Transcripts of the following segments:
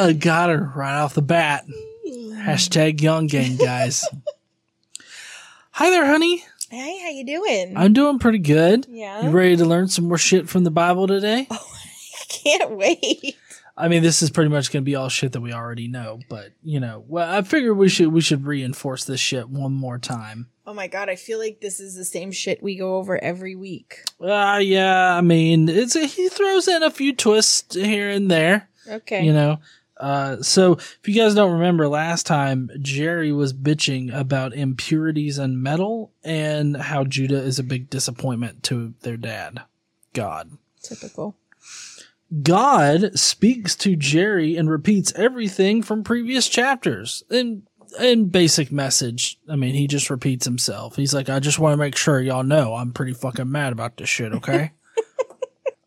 Ah, got her right off the bat. Hashtag young gang, guys. Hi there, honey. Hey, how you doing? I'm doing pretty good. Yeah. You ready to learn some more shit from the Bible today? Oh, I can't wait. I mean, this is pretty much going to be all shit that we already know, but you know, well, I figured we should we should reinforce this shit one more time. Oh my god, I feel like this is the same shit we go over every week. Uh, yeah, I mean, it's a, he throws in a few twists here and there. Okay. you know uh so if you guys don't remember last time jerry was bitching about impurities in metal and how judah is a big disappointment to their dad. God. Typical. god speaks to jerry and repeats everything from previous chapters And in basic message. I mean he just repeats himself. He's like i just want to make sure y'all know i'm pretty fucking mad about this shit okay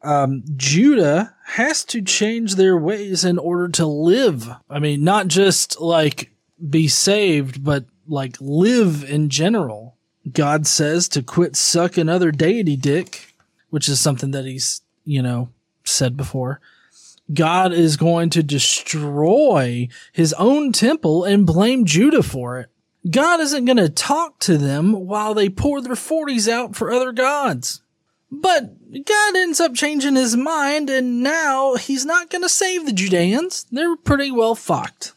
um, Judah has to change their ways in order to live. I mean, not just like be saved, but like live in general. God says to quit sucking other deity dick, which is something that he's, you know, said before. God is going to destroy his own temple and blame Judah for it. God isn't going to talk to them while they pour their 40s out for other gods. But God ends up changing his mind, and now he's not going to save the Judeans. They're pretty well fucked.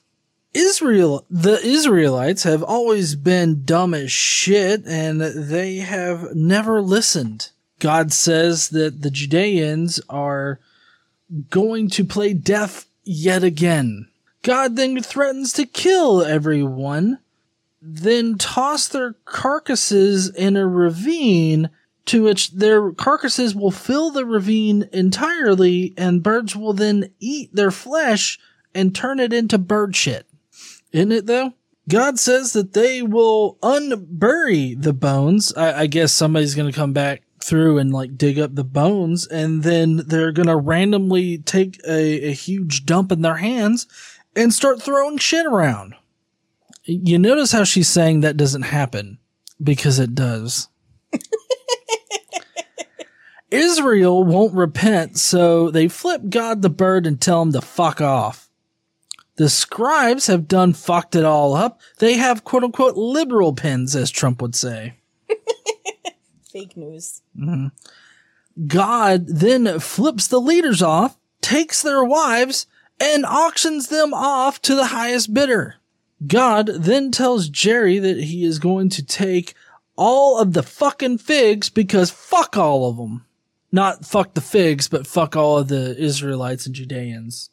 Israel, the Israelites have always been dumb as shit, and they have never listened. God says that the Judeans are going to play deaf yet again. God then threatens to kill everyone, then toss their carcasses in a ravine to which their carcasses will fill the ravine entirely and birds will then eat their flesh and turn it into bird shit. Isn't it though? God says that they will unbury the bones. I, I guess somebody's going to come back through and like dig up the bones and then they're going to randomly take a, a huge dump in their hands and start throwing shit around. You notice how she's saying that doesn't happen because it does. Israel won't repent, so they flip God the bird and tell him to fuck off. The scribes have done fucked it all up. They have quote unquote liberal pens, as Trump would say. Fake news. Mm-hmm. God then flips the leaders off, takes their wives, and auctions them off to the highest bidder. God then tells Jerry that he is going to take all of the fucking figs because fuck all of them. Not fuck the figs, but fuck all of the Israelites and Judeans.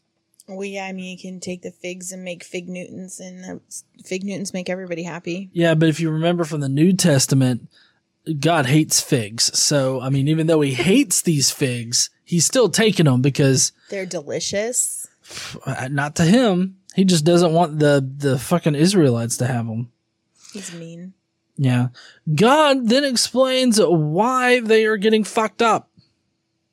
Well, yeah, I mean, you can take the figs and make fig Newtons, and uh, fig Newtons make everybody happy. Yeah, but if you remember from the New Testament, God hates figs. So, I mean, even though he hates these figs, he's still taking them because They're delicious. uh, not to him. He just doesn't want the, the fucking Israelites to have them. He's mean. Yeah. God then explains why they are getting fucked up.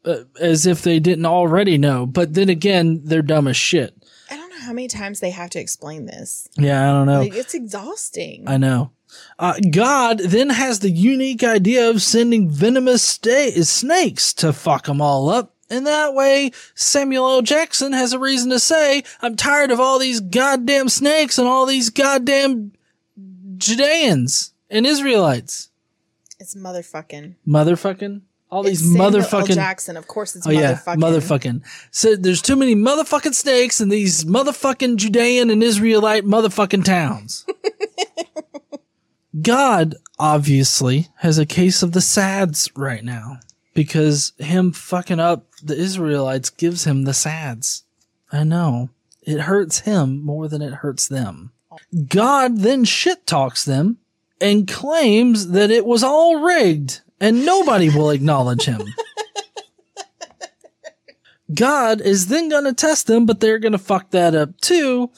Uh, as if they didn't already know. But then again, they're dumb as shit. I don't know how many times they have to explain this. Yeah, I don't know. Like, it's exhausting. I know. Uh, God then has the unique idea of sending venomous sta- snakes to fuck them all up. And that way, Samuel L. Jackson has a reason to say, I'm tired of all these goddamn snakes and all these goddamn Judeans and Israelites. it's motherfucking. Motherfucking. All these It's Samuel L. motherfucking. Jackson. Of course, it's Oh yeah, motherfucking. motherfucking. So there's too many motherfucking snakes in these motherfucking Judean and Israelite motherfucking towns. God obviously has a case of the sads right now because him fucking up the Israelites gives him the sads. I know. It hurts him more than it hurts them. God then shit talks them and claims that it was all rigged and nobody will acknowledge him. God is then going to test them, but they're going to fuck that up too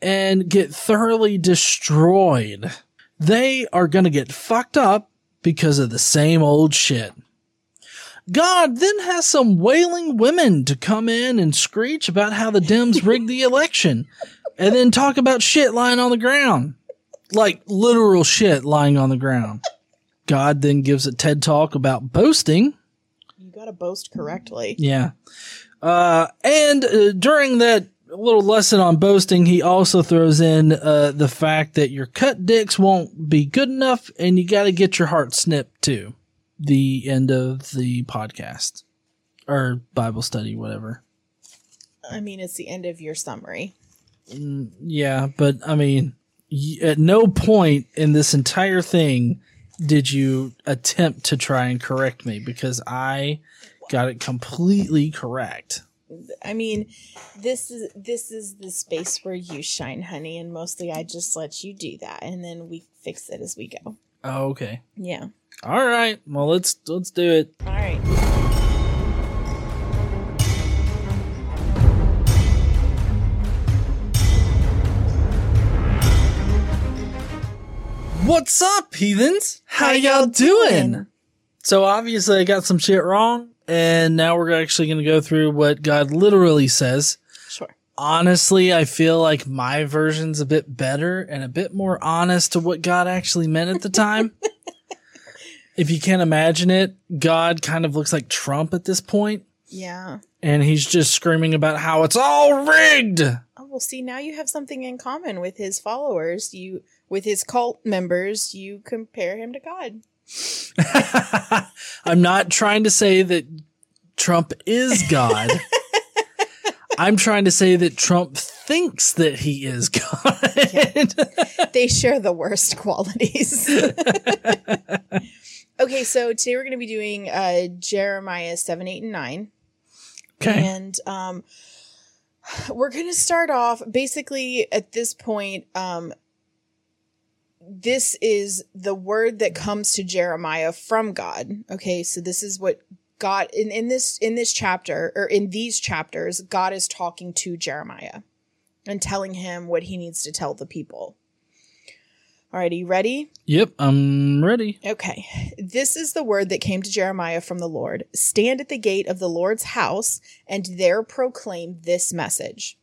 and get thoroughly destroyed. They are going to get fucked up because of the same old shit. God then has some wailing women to come in and screech about how the Dems rigged the election and then talk about shit lying on the ground. Like literal shit lying on the ground. God then gives a TED talk about boasting You gotta boast correctly. yeah. Uh, and uh, during that little lesson on boasting, he also throws in uh, the fact that your cut dicks won't be good enough, and you got to get your heart snipped too. The end of the podcast or Bible study, whatever. I mean, it's the end of your summary. Yeah, but I mean, y- at no point in this entire thing did you attempt to try and correct me because I got it completely correct. I mean, this is this is the space where you shine, honey, and mostly I just let you do that, and then we fix it as we go. Oh, okay. Yeah. All right. Well, let's let's do it. All right. What's up, heathens? How, How y'all y'all doing? doing? So obviously I got some shit wrong, and now we're actually going to go through what God literally says. Sure. Honestly, I feel like my version's a bit better and a bit more honest to what God actually meant at the time. if you can't imagine it, God kind of looks like Trump at this point, Yeah. and he's just screaming about how it's all rigged. Oh well, see now you have something in common with his followers. You with his cult members, you compare him to God. I'm not trying to say that Trump is God. I'm trying to say that Trump thinks that he is God. they share the worst qualities. okay, so today we're going to be doing uh, Jeremiah 7, 8, and 9. okay. And um, we're going to start off basically at this point. Um, this is the word that comes to Jeremiah from God. Okay, so this is what God in, in this in this chapter or in these chapters, God is talking to Jeremiah and telling him what he needs to tell the people. All right, are you ready? Yep, I'm ready. Okay. This is the word that came to Jeremiah from the Lord. Stand at the gate of the Lord's house and there proclaim this message.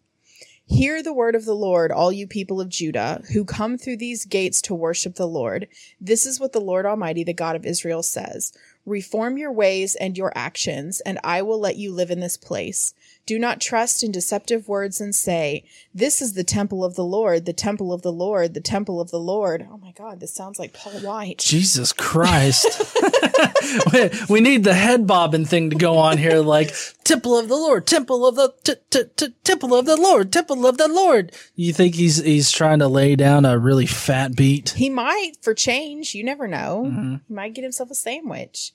Hear the word of the Lord, all you people of Judah, who come through these gates to worship the Lord. This is what the Lord Almighty, the God of Israel, says Reform your ways and your actions, and I will let you live in this place. Do not trust in deceptive words and say, This is the temple of the Lord, the temple of the Lord, the temple of the Lord. Oh my God, this sounds like Paula White. Jesus Christ. we, we need the head bobbing thing to go on here like temple of the Lord, temple of the t- t- t- temple of the Lord, temple of the Lord. You think he's he's trying to lay down a really fat beat? He might for change. You never know. Mm-hmm. He might get himself a sandwich.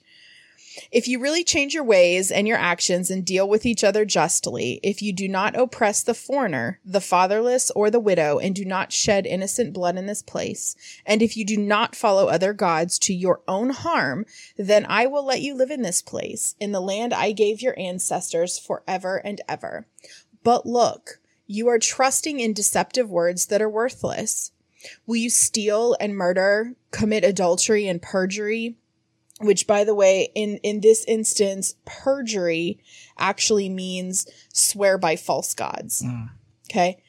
If you really change your ways and your actions and deal with each other justly, if you do not oppress the foreigner, the fatherless, or the widow, and do not shed innocent blood in this place, and if you do not follow other gods to your own harm, then I will let you live in this place, in the land I gave your ancestors forever and ever. But look, you are trusting in deceptive words that are worthless. Will you steal and murder, commit adultery and perjury? Which, by the way, in, in this instance, perjury actually means swear by false gods. Hmm. Okay.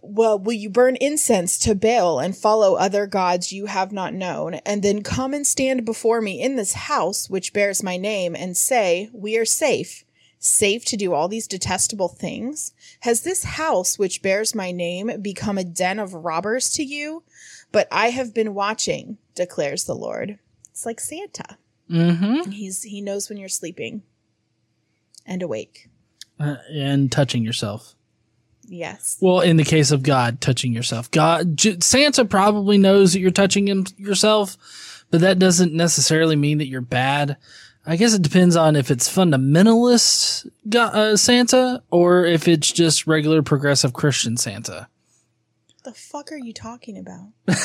Well, will you burn incense to Baal and follow other gods you have not known, and then come and stand before me in this house which bears my name and say, We are safe, safe to do all these detestable things? Has this house which bears my name become a den of robbers to you? But I have been watching, declares the Lord. It's like Santa. Mm-hmm. He's he knows when you're sleeping and awake. Uh, and touching yourself. Yes. Well, in the case of God, touching yourself. God, J- Santa probably knows that you're touching him yourself, but that doesn't necessarily mean that you're bad. I guess it depends on if it's fundamentalist go- uh, Santa or if it's just regular progressive Christian Santa. The fuck are you talking about?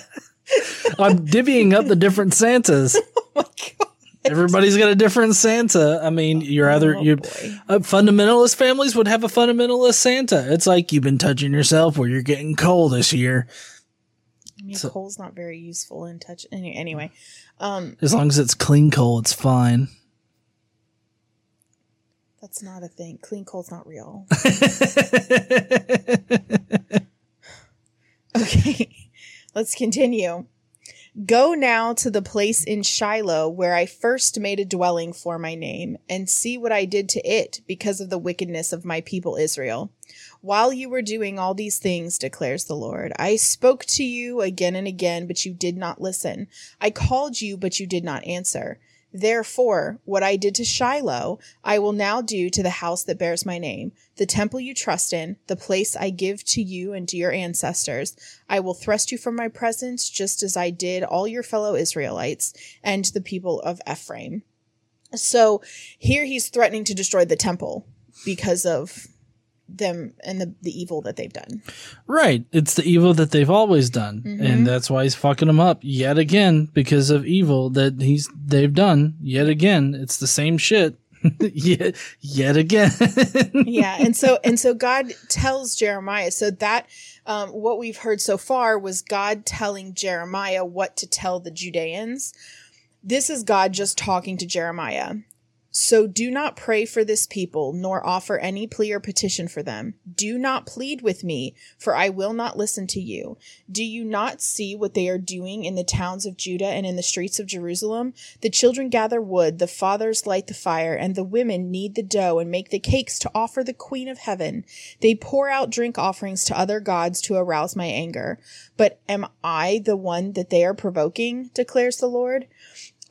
I'm divvying up the different Santas. Oh my god. Everybody's got a different Santa. I mean, you're either Oh, you uh, fundamentalist families would have a fundamentalist Santa. It's like you've been touching yourself where you're getting cold this year. I mean, So- coal's not very useful in touch. Anyway, um, As long as it's clean coal, it's fine. that's not a thing. Clean coal's not real. Okay, let's continue. Go now to the place in Shiloh where I first made a dwelling for my name, and see what I did to it because of the wickedness of my people Israel. While you were doing all these things, declares the Lord, I spoke to you again and again, but you did not listen. I called you, but you did not answer. Therefore, what I did to Shiloh, I will now do to the house that bears my name, the temple you trust in, the place I give to you and to your ancestors. I will thrust you from my presence, just as I did all your fellow Israelites and the people of Ephraim. So here he's threatening to destroy the temple because of them and the, the evil that they've done. Right. It's the evil that they've always done. Mm-hmm. And that's why he's fucking them up yet again because of evil that he's they've done yet again. It's the same shit. yet yet again. yeah. And so and so God tells Jeremiah so that um, what we've heard so far was God telling Jeremiah what to tell the Judeans. This is God just talking to Jeremiah. So do not pray for this people, nor offer any plea or petition for them. Do not plead with me, for I will not listen to you. Do you not see what they are doing in the towns of Judah and in the streets of Jerusalem? The children gather wood, the fathers light the fire, and the women knead the dough and make the cakes to offer the Queen of Heaven. They pour out drink offerings to other gods to arouse my anger. But am I the one that they are provoking? declares the Lord.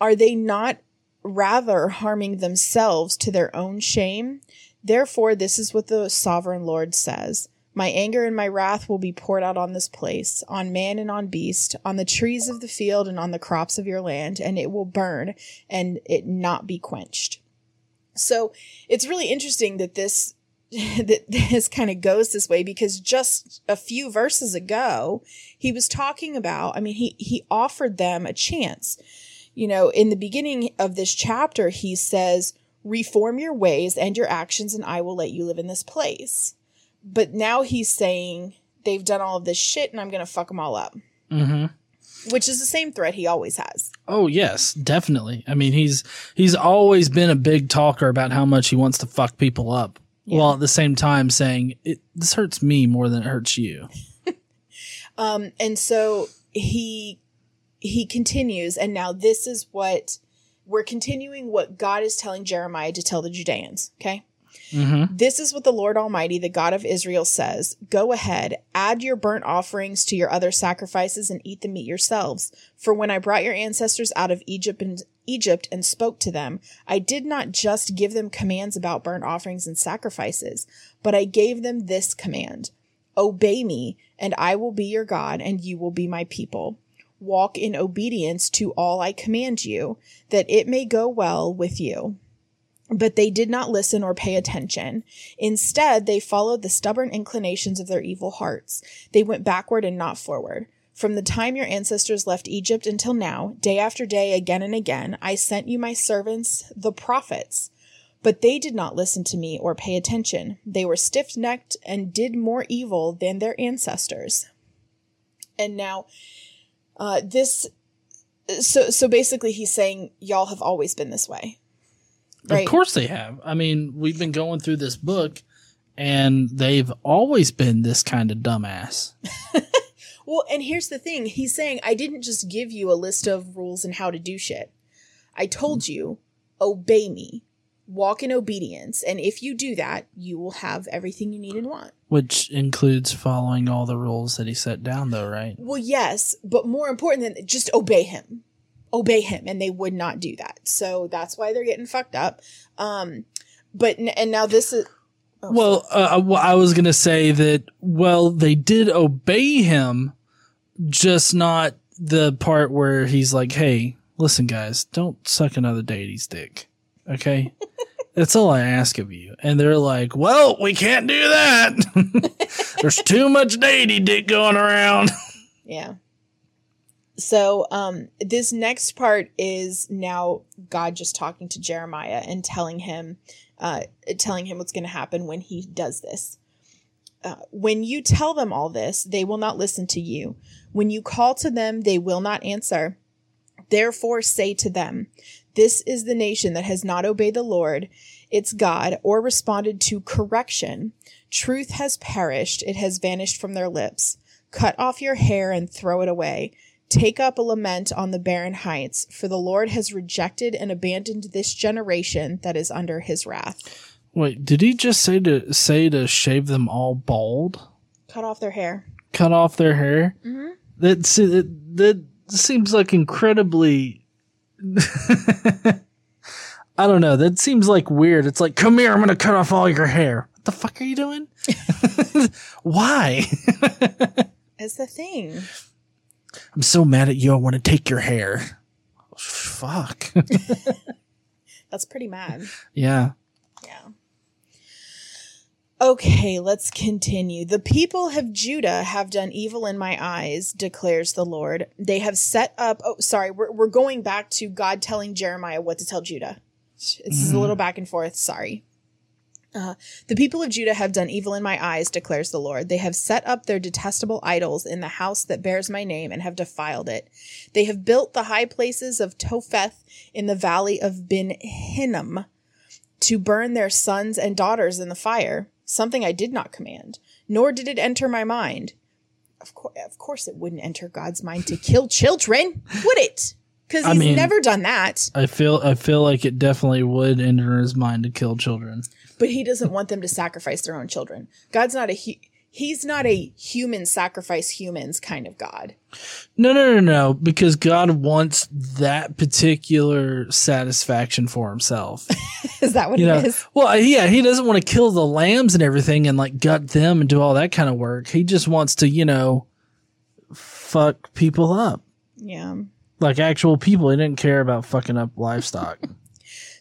Are they not rather harming themselves to their own shame. Therefore, this is what the sovereign Lord says. My anger and my wrath will be poured out on this place, on man and on beast, on the trees of the field and on the crops of your land, and it will burn and it not be quenched. So it's really interesting that this that this kind of goes this way because just a few verses ago he was talking about i mean he he offered them a chance you know, in the beginning of this chapter, he says, reform your ways and your actions, and I will let you live in this place. But now he's saying they've done all of this shit and I'm going to fuck them all up. mm-hmm. Which is the same threat he always has. Oh yes, definitely. I mean, he's he's always been a big talker about how much he wants to fuck people up, Yeah. while at the same time saying it, this hurts me more than it hurts you. Um, and so he he continues, and now this is what we're continuing what God is telling Jeremiah to tell the Judeans. Okay. Mm-hmm. This is what the Lord Almighty, the God of Israel, says Go ahead, add your burnt offerings to your other sacrifices, and eat the meat yourselves. For when I brought your ancestors out of Egypt and Egypt and spoke to them, I did not just give them commands about burnt offerings and sacrifices, but I gave them this command Obey me, and I will be your God, and you will be my people. Walk in obedience to all I command you, that it may go well with you. But they did not listen or pay attention. Instead, they followed the stubborn inclinations of their evil hearts. They went backward and not forward. From the time your ancestors left Egypt until now, day after day, again and again, I sent you my servants, the prophets. But they did not listen to me or pay attention. They were stiff necked and did more evil than their ancestors. And now, uh, this, so, so basically he's saying, y'all have always been this way. Of course they have. I mean, we've been going through this book, and they've always been this kind of dumbass. Well, and here's the thing. He's saying, I didn't just give you a list of rules and how to do shit. I told you, obey me, walk in obedience. And if you do that, you will have everything you need and want. Which includes following all the rules that he set down, though, right? Well, yes, but more important than just obey him. Obey him. And they would not do that. So that's why they're getting fucked up. Um, but, n- and now this is, oh, Well, uh, well, I was going to say that, well, they did obey him, just not the part where he's like, hey, listen, guys, don't suck another deity's dick. Okay? That's all I ask of you. And they're like, well, we can't do that. There's too much deity dick going around. Yeah. So um this next part is now God just talking to Jeremiah and telling him uh telling him what's going to happen when he does this. Uh, when you tell them all this, they will not listen to you. When you call to them, they will not answer. Therefore say to them, this is the nation that has not obeyed the Lord, its God, or responded to correction. Truth has perished, it has vanished from their lips. Cut off your hair and throw it away. Take up a lament on the barren heights, for the Lord has rejected and abandoned this generation that is under his wrath. Wait, did he just say to say to shave them all bald? Cut off their hair. Cut off their hair? Mm-hmm. That that, that seems like incredibly. I don't know. That seems like weird. It's like, come here, I'm gonna cut off all your hair. What the fuck are you doing? Why? Is the thing. I'm so mad at you. I want to take your hair. Fuck. That's pretty mad. Yeah. Okay, let's continue. The people of Judah have done evil in my eyes, declares the Lord. They have set up. Oh, sorry. We're, we're going back to God telling Jeremiah what to tell Judah. It's a little back and forth. Sorry. Uh, the people of Judah have done evil in my eyes, declares the Lord. They have set up their detestable idols in the house that bears my name and have defiled it. They have built the high places of Topheth in the valley of Ben Hinnom to burn their sons and daughters in the fire, something I did not command, nor did it enter my mind. Of, course, of course, it wouldn't enter God's mind to kill children, would it? Because he's mean- never done that. I feel I feel like it definitely would enter his mind to kill children. but he doesn't want them to sacrifice their own children. God's not a hu- he's not a human sacrifice humans kind of God. No, no, no, no, because God wants that particular satisfaction for himself. Is that what You know, it is? well, yeah, he doesn't want to kill the lambs and everything and like gut them and do all that kind of work. He just wants to, you know, fuck people up Yeah. like actual people. He didn't care about fucking up livestock.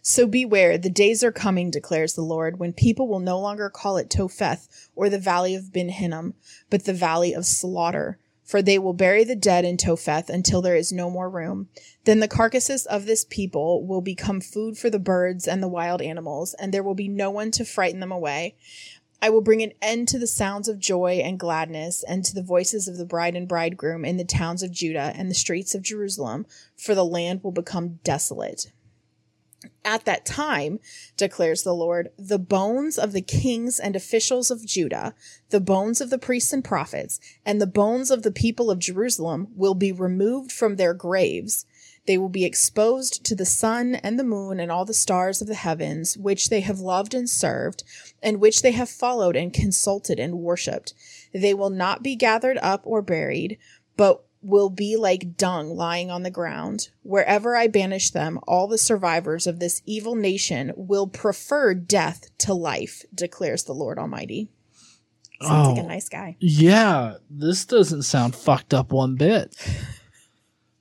So beware, the days are coming, declares the Lord, when people will no longer call it Topheth or the valley of Ben Hinnom, but the valley of slaughter. For they will bury the dead in Topheth until there is no more room. Then the carcasses of this people will become food for the birds and the wild animals, and there will be no one to frighten them away. I will bring an end to the sounds of joy and gladness, and to the voices of the bride and bridegroom in the towns of Judah and the streets of Jerusalem, for the land will become desolate. At that time, declares the Lord, the bones of the kings and officials of Judah, the bones of the priests and prophets, and the bones of the people of Jerusalem will be removed from their graves. They will be exposed to the sun and the moon and all the stars of the heavens, which they have loved and served, and which they have followed and consulted and worshipped. They will not be gathered up or buried, but will be like dung lying on the ground. Wherever I banish them, all the survivors of this evil nation will prefer death to life, declares the Lord Almighty. Sounds like Oh. a nice guy. yeah, this doesn't sound fucked up one bit.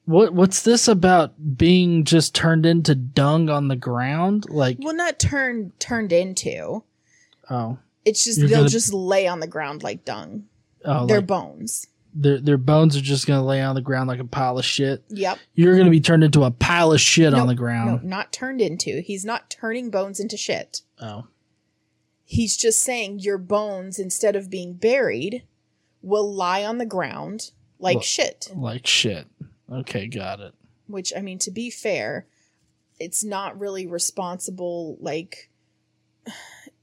What what's this about being just turned into dung on the ground? Like Well, not turned turned into. oh It's just You're they'll gonna- just lay on the ground like dung. oh Their like bones. Their their bones are just gonna lay on the ground like a pile of shit. Yep. You're gonna be turned into a pile of shit No, on the No, ground. not turned into. He's not turning bones into shit. Oh. He's just saying your bones, instead of being buried, will lie on the ground like Well- shit. Like shit. Okay, got it. Which, I mean, to be fair, it's not really responsible, like,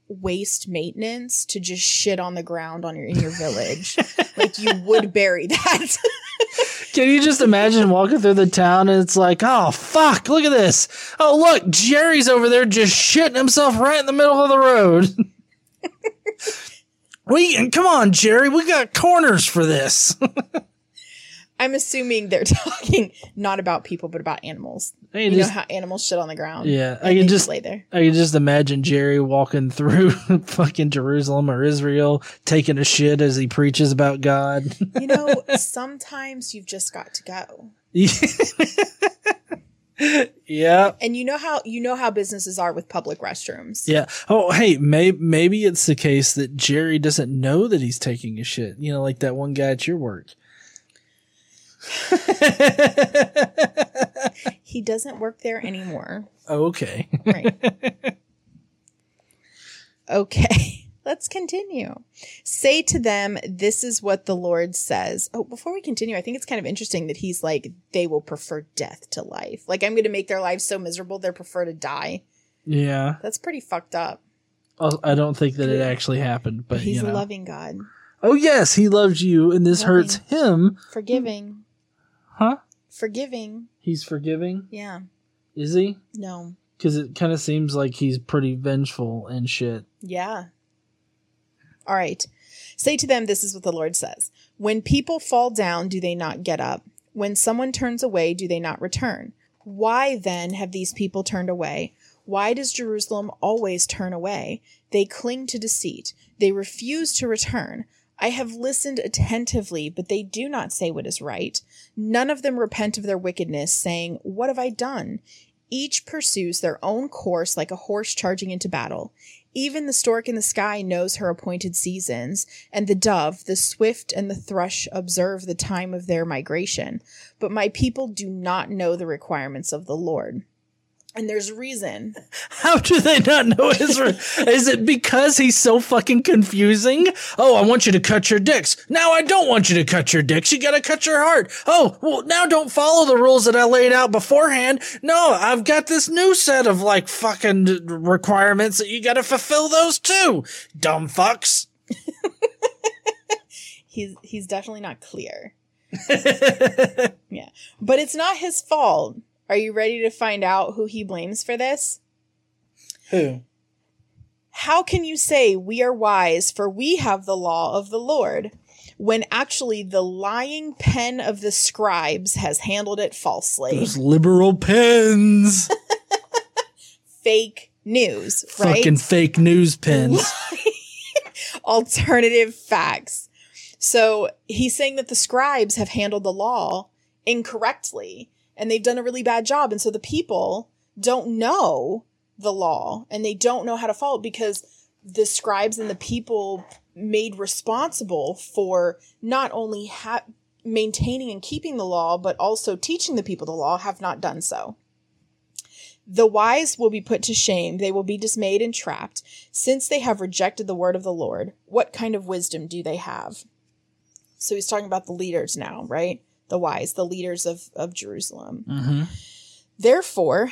waste maintenance to just shit on the ground on your in your village. Like you would bury that. Can you just imagine walking through the town and it's like, oh fuck, look at this. Oh look, Jerry's over there just shitting himself right in the middle of the road. we come on, Jerry, we got corners for this. I'm assuming they're talking not about people, but about animals. You just- know how animals shit on the ground. yeah, I can just lay there. I can just imagine Jerry walking through fucking Jerusalem or Israel, taking a shit as he preaches about God. You know, sometimes you've just got to go. yeah. And you know how you know how businesses are with public restrooms. Yeah. Oh, hey, may- maybe it's the case that Jerry doesn't know that he's taking a shit. You know, like that one guy at your work. He doesn't work there anymore. Oh, okay. Right. okay. Let's continue. Say to them, this is what the Lord says. Oh, before we continue, I think it's kind of interesting that he's like, they will prefer death to life. Like, I'm going to make their lives so miserable, they prefer to die. Yeah. That's pretty fucked up. I don't think that it actually happened, but He's you know. a loving God, oh, yes, he loves you, and this Loving. hurts him. forgiving. Huh? Forgiving. He's forgiving? Yeah. Is he? No. Because it kind of seems like he's pretty vengeful and shit. Yeah. All right. Say to them, this is what the Lord says. When people fall down, do they not get up? When someone turns away, do they not return? Why then have these people turned away? Why does Jerusalem always turn away? They cling to deceit. They refuse to return. I have listened attentively, but they do not say what is right. None of them repent of their wickedness, saying, What have I done? Each pursues their own course like a horse charging into battle. Even the stork in the sky knows her appointed seasons, and the dove, the swift, and the thrush observe the time of their migration. But my people do not know the requirements of the Lord. And there's reason. How do they not know his? Re- is it because he's so fucking confusing? Oh, I want you to cut your dicks. Now I don't want you to cut your dicks. You gotta cut your heart. Oh, well, now don't follow the rules that I laid out beforehand. No, I've got this new set of like fucking requirements that you gotta fulfill those too. Dumb fucks. He's he's definitely not clear. yeah. But it's not his fault. Are you ready to find out who he blames for this? Who? How can you say we are wise for we have the law of the Lord when actually the lying pen of the scribes has handled it falsely? Those liberal pens. Fake news, right? Fucking fake news pens. Alternative facts. So he's saying that the scribes have handled the law incorrectly and they've done a really bad job. And so the people don't know the law and they don't know how to follow it because the scribes and the people made responsible for not only ha- maintaining and keeping the law, but also teaching the people the law have not done so. The wise will be put to shame. They will be dismayed and trapped, since they have rejected the word of the Lord. What kind of wisdom do they have? So he's talking about the leaders now, right? The wise, the leaders of, of Jerusalem. Mm-hmm. Therefore,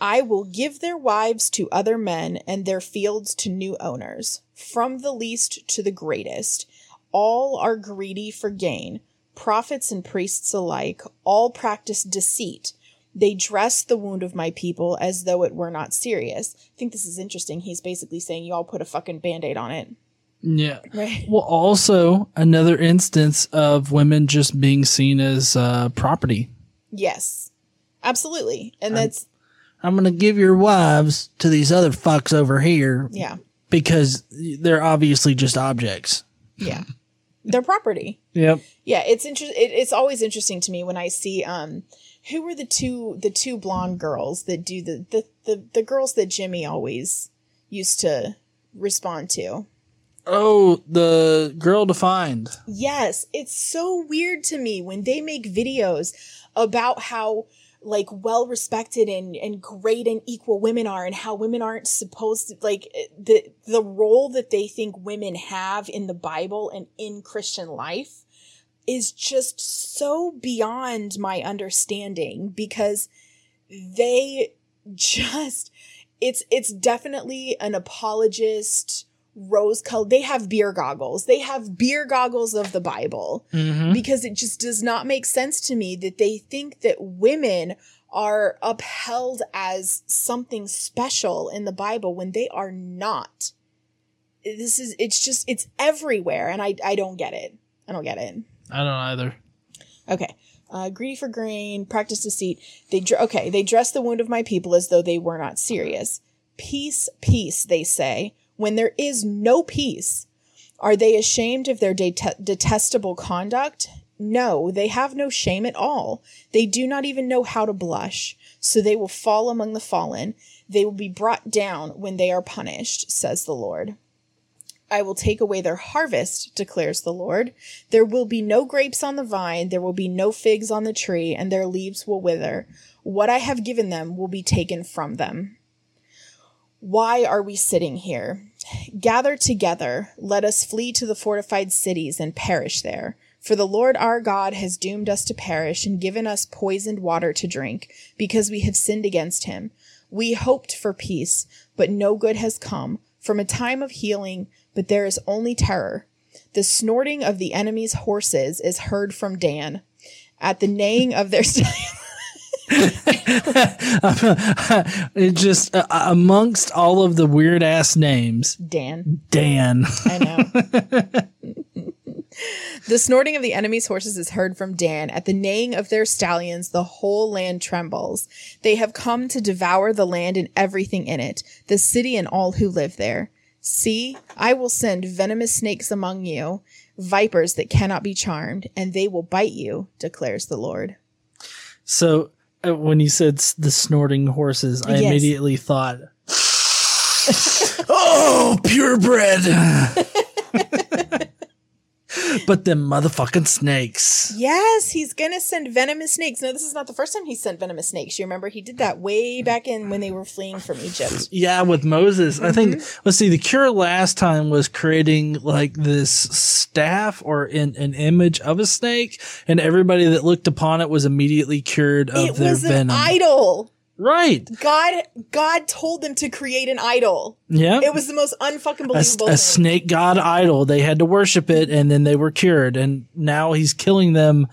I will give their wives to other men and their fields to new owners, from the least to the greatest. All are greedy for gain, prophets and priests alike, all practice deceit. They dress the wound of my people as though it were not serious. I think this is interesting. He's basically saying, you all put a fucking band aid on it. Yeah. Right. Well, also another instance of women just being seen as uh, property. Yes, absolutely. And that's, I'm going to give your wives to these other fucks over here yeah, because they're obviously just objects. yeah. They're property. Yep. Yeah, it's interesting. It, it's always interesting to me when I see um, who were the two the two blonde girls that do the the the, the girls that Jimmy always used to respond to. Oh, the Girl Defined. Yes, it's so weird to me when they make videos about how like well respected and and great and equal women are and how women aren't supposed to like the the role that they think women have in the Bible and in Christian life is just so beyond my understanding because they just it's it's definitely an apologist rose colored they have beer goggles they have beer goggles of the bible Mm-hmm. because it just does not make sense to me that they think that women are upheld as something special in the bible when they are not this is it's just it's everywhere and i i don't get it i don't get it I don't either. Okay. Uh, greedy for grain, practice deceit. They dr- okay. They dress the wound of my people as though they were not serious. Peace, peace. They say when there is no peace. Are they ashamed of their det- detestable conduct? No, they have no shame at all. They do not even know how to blush. So they will fall among the fallen. They will be brought down when they are punished, says the Lord. I will take away their harvest, declares the Lord. There will be no grapes on the vine, there will be no figs on the tree, and their leaves will wither. What I have given them will be taken from them. Why are we sitting here? Gather together, let us flee to the fortified cities and perish there. For the Lord our God has doomed us to perish and given us poisoned water to drink, because we have sinned against him. We hoped for peace, but no good has come, from a time of healing, but there is only terror. The snorting of the enemy's horses is heard from Dan, At the neighing of their it just uh, amongst all of the weird ass names, Dan. Dan. I know. the snorting of the enemy's horses is heard from Dan. At the neighing of their stallions, the whole land trembles. They have come to devour the land and everything in it, the city and all who live there. See, I will send venomous snakes among you, vipers that cannot be charmed, and they will bite you, declares the Lord. So uh, Uh, when you said the snorting horses, I Yes. immediately thought, "Oh, purebred." but them motherfucking snakes. Yes, he's gonna send venomous snakes. No, this is not the first time he sent venomous snakes. You remember he did that way back in when they were fleeing from Egypt. Yeah, with Moses. I think Mm-hmm. let's see, the cure last time was creating like this staff or in, an image of a snake, and everybody that looked upon it was immediately cured of it their was an venom. idol. Right. God God told them to create an idol. Yeah. It was the most unfucking believable a thing. snake god idol. They had to worship it and then they were cured. And now he's killing them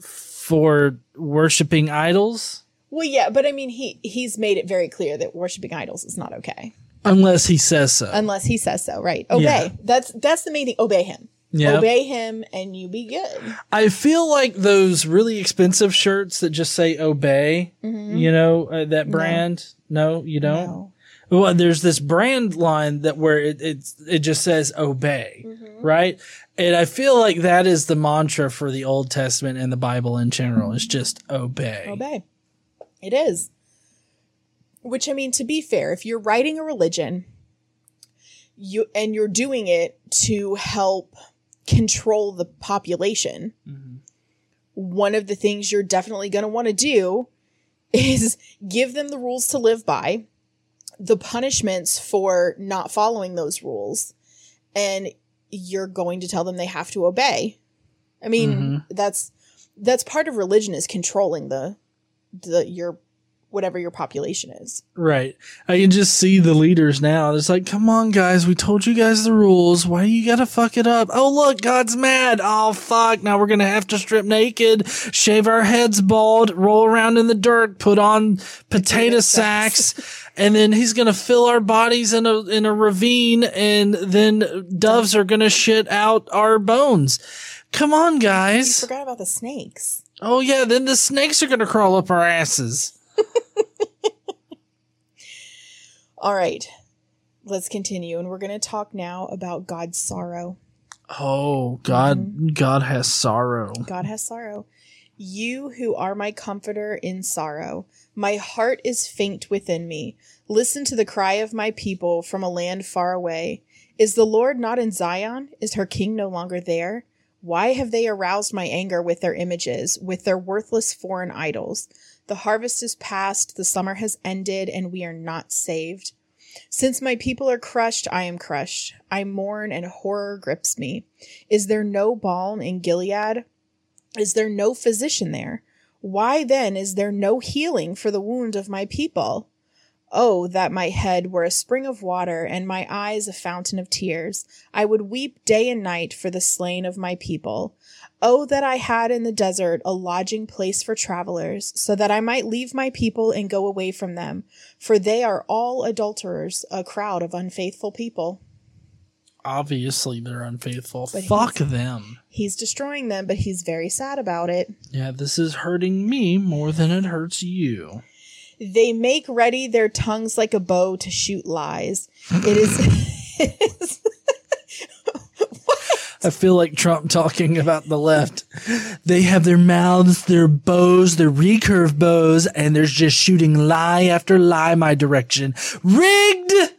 for worshiping idols. well, yeah, but I mean, he he's made it very clear that worshiping idols is not okay Unless he says so. unless he says so. Right? Obey. Yeah. That's that's the main thing. Obey him. Yeah. Obey him, and you be good. I feel like those really expensive shirts that just say obey, you know, uh, that brand. No, you don't. No. Well, there's this brand line that where it it, it just says obey, right? And I feel like that is the mantra for the Old Testament and the Bible in general. It's just obey. Obey. It is. Which I mean, to be fair, if you're writing a religion, you and you're doing it to help control the population, mm-hmm. one of the things you're definitely going to want to do is give them the rules to live by, the punishments for not following those rules, and you're going to tell them they have to obey. I mean, mm-hmm. that's that's part of religion is controlling the the your whatever your population is. Right. I can just see the leaders now. It's like, come on, guys. We told you guys the rules. Why you gotta fuck it up? Oh, look, God's mad. Oh, fuck. Now we're gonna have to strip naked, shave our heads bald, roll around in the dirt, put on potato sacks, and then he's gonna fill our bodies in a, in a ravine, and then doves are gonna shit out our bones. Come on, guys. Forgot about the snakes. Oh, yeah. Then the snakes are gonna crawl up our asses. All right. Let's continue and we're going to talk now about God's sorrow. Oh, God, mm-hmm. God has sorrow. God has sorrow. You who are my comforter in sorrow, my heart is faint within me. Listen to the cry of my people from a land far away. Is the Lord not in Zion? Is her king no longer there? Why have they aroused my anger with their images, with their worthless foreign idols? The harvest is past, the summer has ended, and we are not saved. Since my people are crushed, I am crushed. I mourn and horror grips me. Is there no balm in Gilead? Is there no physician there? Why then is there no healing for the wound of my people? Oh, that my head were a spring of water and my eyes a fountain of tears. I would weep day and night for the slain of my people. Oh, that I had in the desert a lodging place for travelers, so that I might leave my people and go away from them, for they are all adulterers, a crowd of unfaithful people. Obviously, they're unfaithful. But Fuck them. He's destroying them, but he's very sad about it. Yeah, this is hurting me more than it hurts you. They make ready their tongues like a bow to shoot lies. It is. I feel like Trump talking about the left. They have their mouths, their bows, their recurve bows, and they're just shooting lie after lie my direction. Rigged!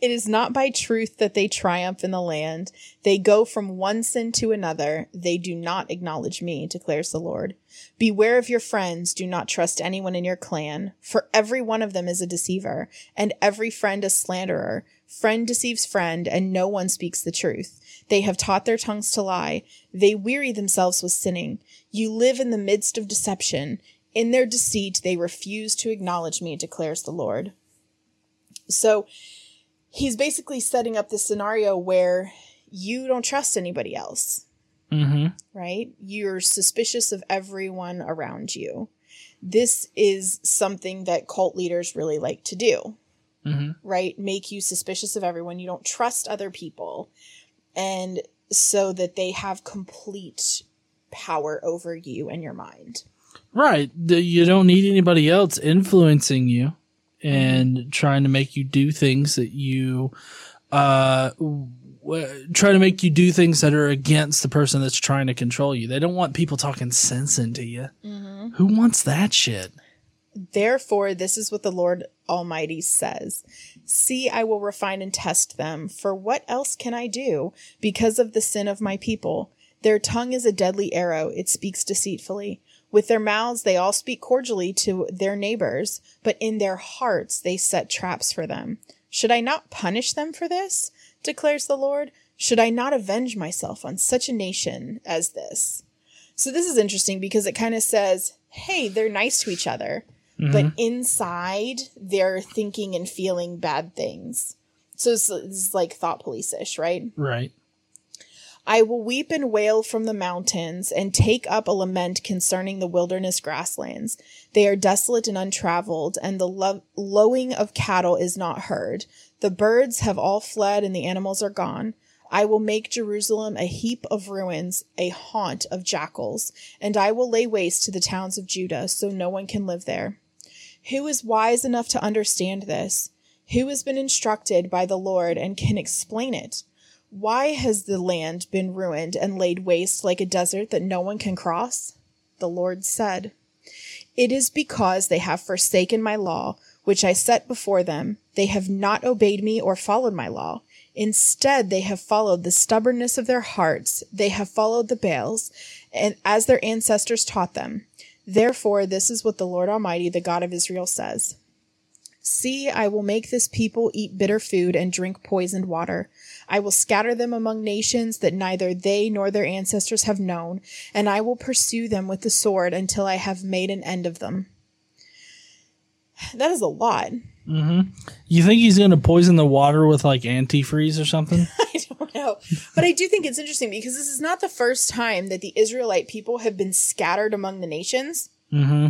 It is not by truth that they triumph in the land. They go from one sin to another. They do not acknowledge me, declares the Lord. Beware of your friends. Do not trust anyone in your clan, for every one of them is a deceiver, and every friend a slanderer. Friend deceives friend, and no one speaks the truth. They have taught their tongues to lie. They weary themselves with sinning. You live in the midst of deception. In their deceit, they refuse to acknowledge me, declares the Lord. So, he's basically setting up this scenario where you don't trust anybody else. Mm-hmm. right? You're suspicious of everyone around you. This is something that cult leaders really like to do, Mm-hmm. right? Make you suspicious of everyone. You don't trust other people. And so that they have complete power over you and your mind. Right. You don't need anybody else influencing you and trying to make you do things that you uh w- try to make you do things that are against the person that's trying to control you. They don't want people talking sense into you. Who wants that shit? Therefore, this is what the Lord Almighty says See, I will refine and test them, for what else can I do because of the sin of my people? Their tongue is a deadly arrow, it speaks deceitfully. With their mouths, they all speak cordially to their neighbors, but in their hearts, they set traps for them. Should I not punish them for this? declares the Lord. Should I not avenge myself on such a nation as this? So, this is interesting because it kind of says, hey, they're nice to each other mm-hmm. but inside they're thinking and feeling bad things. So it's, it's like thought police ish, right? Right. I will weep and wail from the mountains and take up a lament concerning the wilderness grasslands. They are desolate and untraveled, and the lo- lowing of cattle is not heard. The birds have all fled, and the animals are gone. I will make Jerusalem a heap of ruins, a haunt of jackals, and I will lay waste to the towns of Judah, so no one can live there. Who is wise enough to understand this? Who has been instructed by the Lord and can explain it? Why has the land been ruined and laid waste like a desert that no one can cross? The Lord said, It is because they have forsaken my law, which I set before them. They have not obeyed me or followed my law. Instead, they have followed the stubbornness of their hearts. They have followed the Baals, and as their ancestors taught them. Therefore, this is what the Lord Almighty, the God of Israel, says. See, I will make this people eat bitter food and drink poisoned water. I will scatter them among nations that neither they nor their ancestors have known, and I will pursue them with the sword until I have made an end of them. That is a lot. You think he's going to poison the water with like antifreeze or something? I don't know. But I do think it's interesting because this is not the first time that the Israelite people have been scattered among the nations. mm-hmm.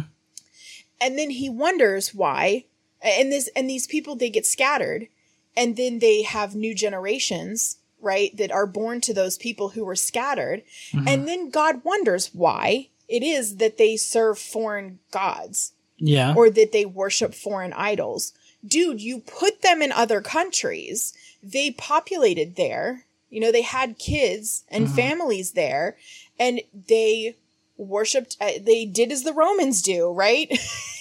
and then he wonders why and this and these people they get scattered and then they have new generations right that are born to those people who were scattered. Mm-hmm. And then god wonders why it is that they serve foreign gods Yeah. or that they worship foreign idols. Dude you put them in other countries. They populated there. You know they had kids and mm-hmm. families there and they worshipped uh, they did as the romans do right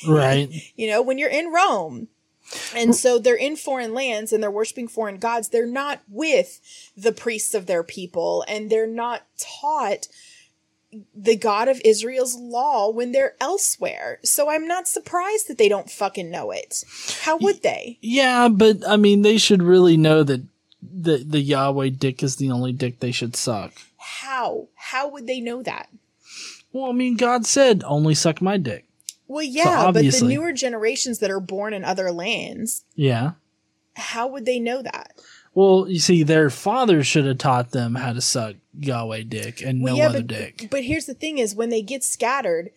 right. you know, when you're in Rome. And so they're in foreign lands and they're worshiping foreign gods. They're not with the priests of their people and they're not taught the God of Israel's law when they're elsewhere. So I'm not surprised that they don't fucking know it. How would they? Yeah, but I mean, they should really know that the the Yahweh dick is the only dick they should suck. How? How would they know that? Well, I mean, God said only suck my dick. Well, yeah, but the newer generations that are born in other lands, Yeah. how would they know that? Well, you see, their fathers should have taught them how to suck Yahweh dick and Well, no yeah, other but, dick. But here's the thing: is when they get scattered,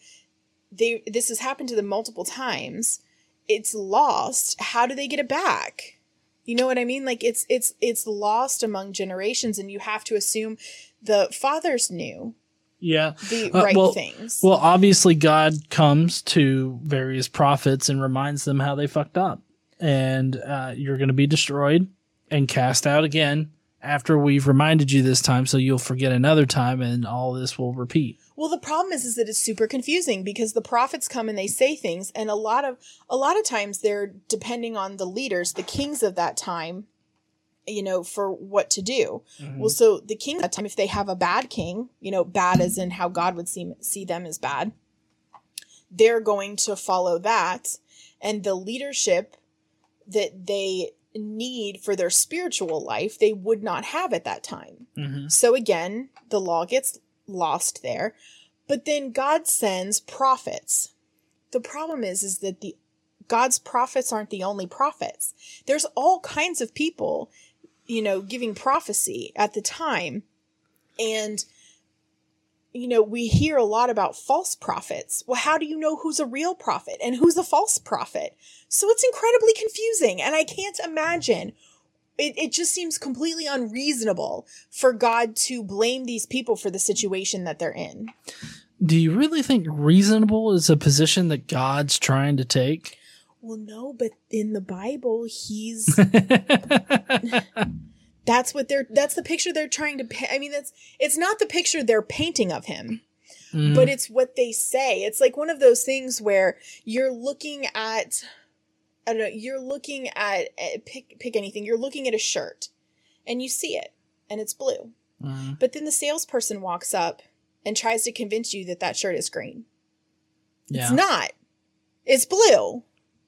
they this has happened to them multiple times. It's lost. How do they get it back? You know what I mean? Like it's it's it's lost among generations, and you have to assume the fathers knew Yeah. the Uh, right well- things. Well, obviously, God comes to various prophets and reminds them how they fucked up. And uh, you're going to be destroyed and cast out again after we've reminded you this time, so you'll forget another time and all this will repeat. Well, the problem is, is that it's super confusing because the prophets come and they say things, and a lot of a lot of times they're depending on the leaders, the kings of that time, you know, for what to do. Well, so the king at that time, if they have a bad king, you know, bad as in how God would see see them as bad, they're going to follow that, and the leadership that they need for their spiritual life, they would not have at that time. Mm-hmm. So again, the law gets lost there. But then God sends prophets. The problem is is that the God's prophets aren't the only prophets. There's all kinds of people, you know, giving prophecy at the time. And you know, we hear a lot about false prophets. Well, how do you know who's a real prophet and who's a false prophet? So it's incredibly confusing. And I can't imagine. It, it just seems completely unreasonable for God to blame these people for the situation that they're in. Do you really think reasonable is a position that God's trying to take? Well, no, but in the Bible, he's that's what they're that's the picture they're trying to pa- I mean that's it's not the picture they're painting of him. Mm. But it's what they say. It's like one of those things where you're looking at I don't know, you're looking at eh, pick pick anything. You're looking at a shirt and you see it and it's blue. Mm. But then the salesperson walks up and tries to convince you that that shirt is green. yeah. It's not. It's blue.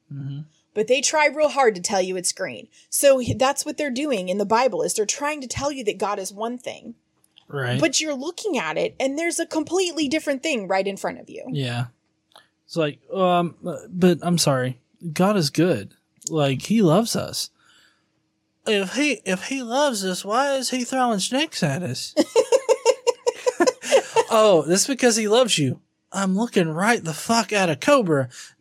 Hmm but they try real hard to tell you it's green. So that's what they're doing in the Bible is they're trying to tell you that God is one thing, Right. but you're looking at it and there's a completely different thing right in front of you. yeah. It's like, um, but I'm sorry. God is good. Like He loves us. If he if he loves us, why is he throwing snakes at us? oh, that's because he loves you. I'm looking right the fuck at a cobra.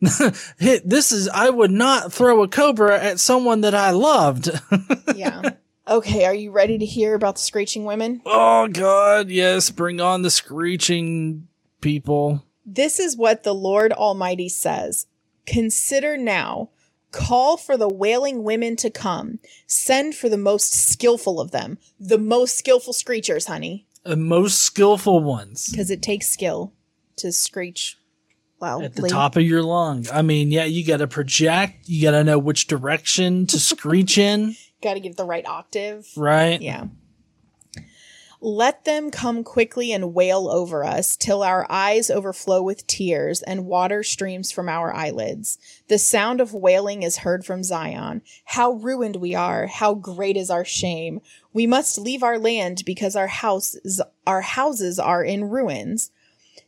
This is I would not throw a cobra at someone that I loved. Yeah. okay, are you ready to hear about the screeching women? oh god, yes, bring on the screeching people. This is what the Lord Almighty says. Consider now, call for the wailing women to come, send for the most skillful of them, the most skillful screechers, honey, The most skillful ones. because it takes skill to screech loudly. at the top of your lung. I mean, yeah, you got to project. You got to know which direction to screech in, Got to give the right octave. right? Yeah. Let them come quickly and wail over us till our eyes overflow with tears and water streams from our eyelids. The sound of wailing is heard from Zion. How ruined we are! How great is our shame! We must leave our land because our houses, our houses are in ruins.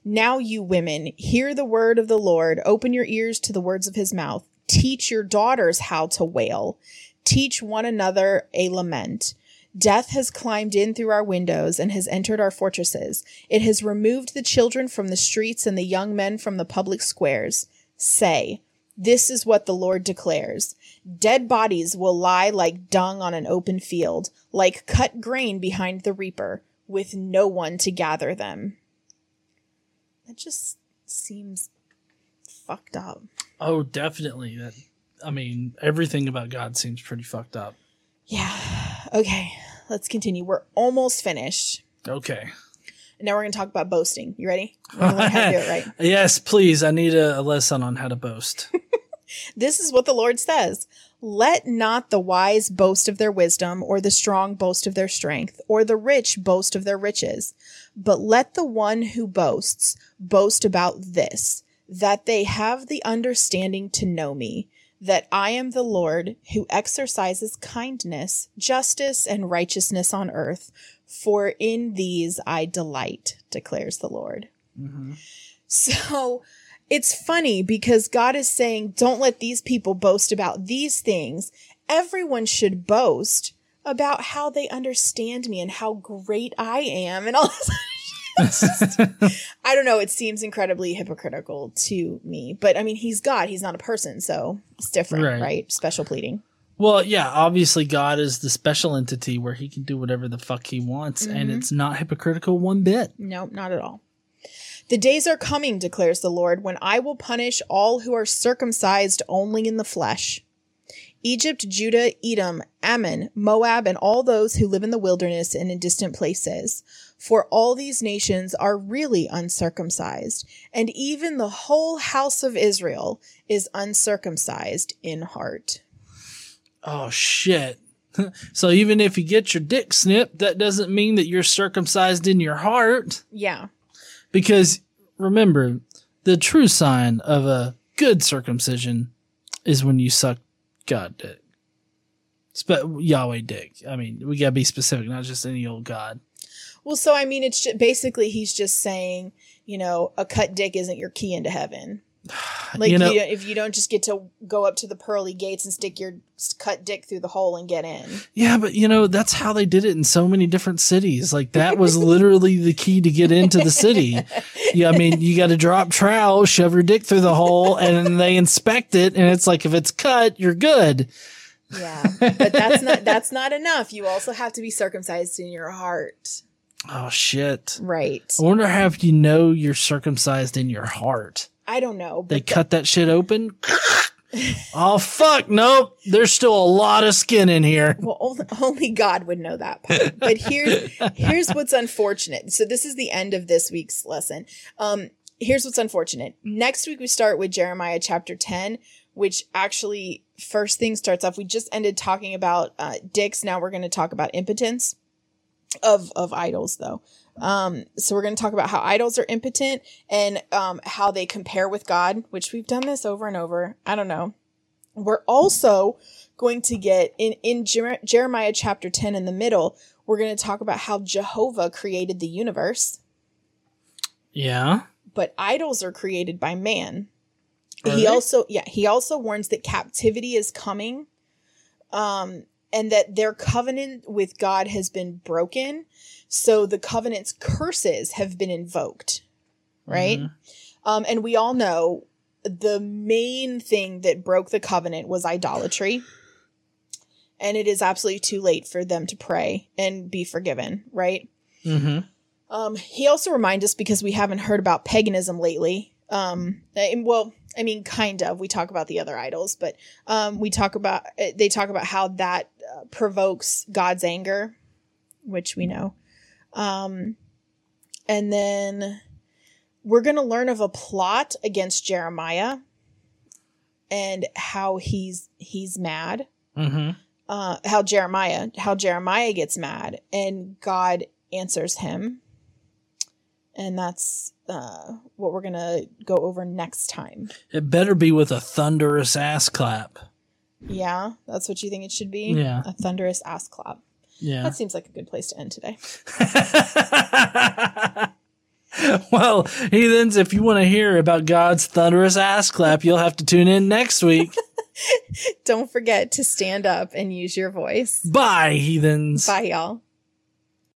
Now, you women, hear the word of the Lord. Open your ears to the words of his mouth. Teach your daughters how to wail. Teach one another a lament. Death has climbed in through our windows and has entered our fortresses. It has removed the children from the streets and the young men from the public squares. Say, this is what the Lord declares. Dead bodies will lie like dung on an open field, like cut grain behind the reaper, with no one to gather them. That just seems fucked up. Oh, definitely. That. I mean, everything about God seems pretty fucked up. Yeah. Okay, let's continue. We're almost finished. Okay. And now we're going to talk about boasting. You ready? We're going to learn how to do it right. Yes, please. I need a, a lesson on how to boast. This is what the Lord says Let not the wise boast of their wisdom, or the strong boast of their strength, or the rich boast of their riches, but let the one who boasts boast about this, that they have the understanding to know me, that I am the Lord who exercises kindness, justice, and righteousness on earth, for in these I delight, declares the Lord. Mm-hmm. So it's funny because God is saying, don't let these people boast about these things. Everyone should boast about how they understand me and how great I am and all this. Just- I don't know. It seems incredibly hypocritical to me, but I mean, he's God. He's not a person, so it's different, Right. right? Special pleading. well, yeah, obviously God is the special entity where he can do whatever the fuck he wants, and mm-hmm. it's not hypocritical one bit. No, not at all. The days are coming, declares the Lord, when I will punish all who are circumcised only in the flesh. Egypt, Judah, Edom, Ammon, Moab, and all those who live in the wilderness and in distant places. For all these nations are really uncircumcised, and even the whole house of Israel is uncircumcised in heart. Oh shit. so even if you get your dick snipped, that doesn't mean that you're circumcised in your heart. Yeah. Because remember, the true sign of a good circumcision is when you suck God dick. Spe- Yahweh dick. I mean, we gotta be specific, not just any old God. Well, so I mean, it's ju- basically he's just saying, you know, a cut dick isn't your key into heaven. Like You know- you, if you don't just get to go up to the pearly gates and stick your cut dick through the hole and get in. Yeah, but you know, that's how they did it in so many different cities. Like that was literally the key to get into the city. Yeah, I mean, you got to drop trowel, shove your dick through the hole, and they inspect it. And it's like, if it's cut, you're good. Yeah, but that's not that's not enough. You also have to be circumcised in your heart. Oh, shit. Right. I wonder how if you know you're circumcised in your heart. I don't know. They But cut that shit open. oh, fuck. Nope. There's still a lot of skin in here. Well, only, only God would know that part. But here's here's what's unfortunate. So this is the end of this week's lesson. Um, here's what's unfortunate. Next week we start with Jeremiah chapter ten, which actually first thing starts off. We just ended talking about uh, dicks. Now we're going to talk about impotence of of idols, though. Um, so we're going to talk about how idols are impotent and um, how they compare with God, which we've done this over and over. I don't know. We're also going to get in in Jer- Jeremiah chapter 10 in the middle, we're going to talk about how Jehovah created the universe, Yeah. but idols are created by man. Are he they? also yeah, he also warns that captivity is coming. Um and that their covenant with God has been broken. So the covenant's curses have been invoked. Right? Mhm. Um, and we all know the main thing that broke the covenant was idolatry. And it is absolutely too late for them to pray and be forgiven, right? Mhm. Um, he also reminds us because we haven't heard about paganism lately. Um, well, I mean, kind of. We talk about the other idols, but um, we talk about uh, they talk about how that uh, provokes God's anger, which we know. Um, and then we're going to learn of a plot against Jeremiah and how he's he's mad. Mhm. Uh, how Jeremiah how Jeremiah gets mad and God answers him. And that's uh, what we're going to go over next time. It better be with a thunderous ass clap. Yeah, that's what you think it should be? Yeah. A thunderous ass clap. Yeah. That seems like a good place to end today. well, heathens, if you want to hear about God's thunderous ass clap, you'll have to tune in next week. Don't forget to stand up and use your voice. Bye, heathens. Bye, y'all.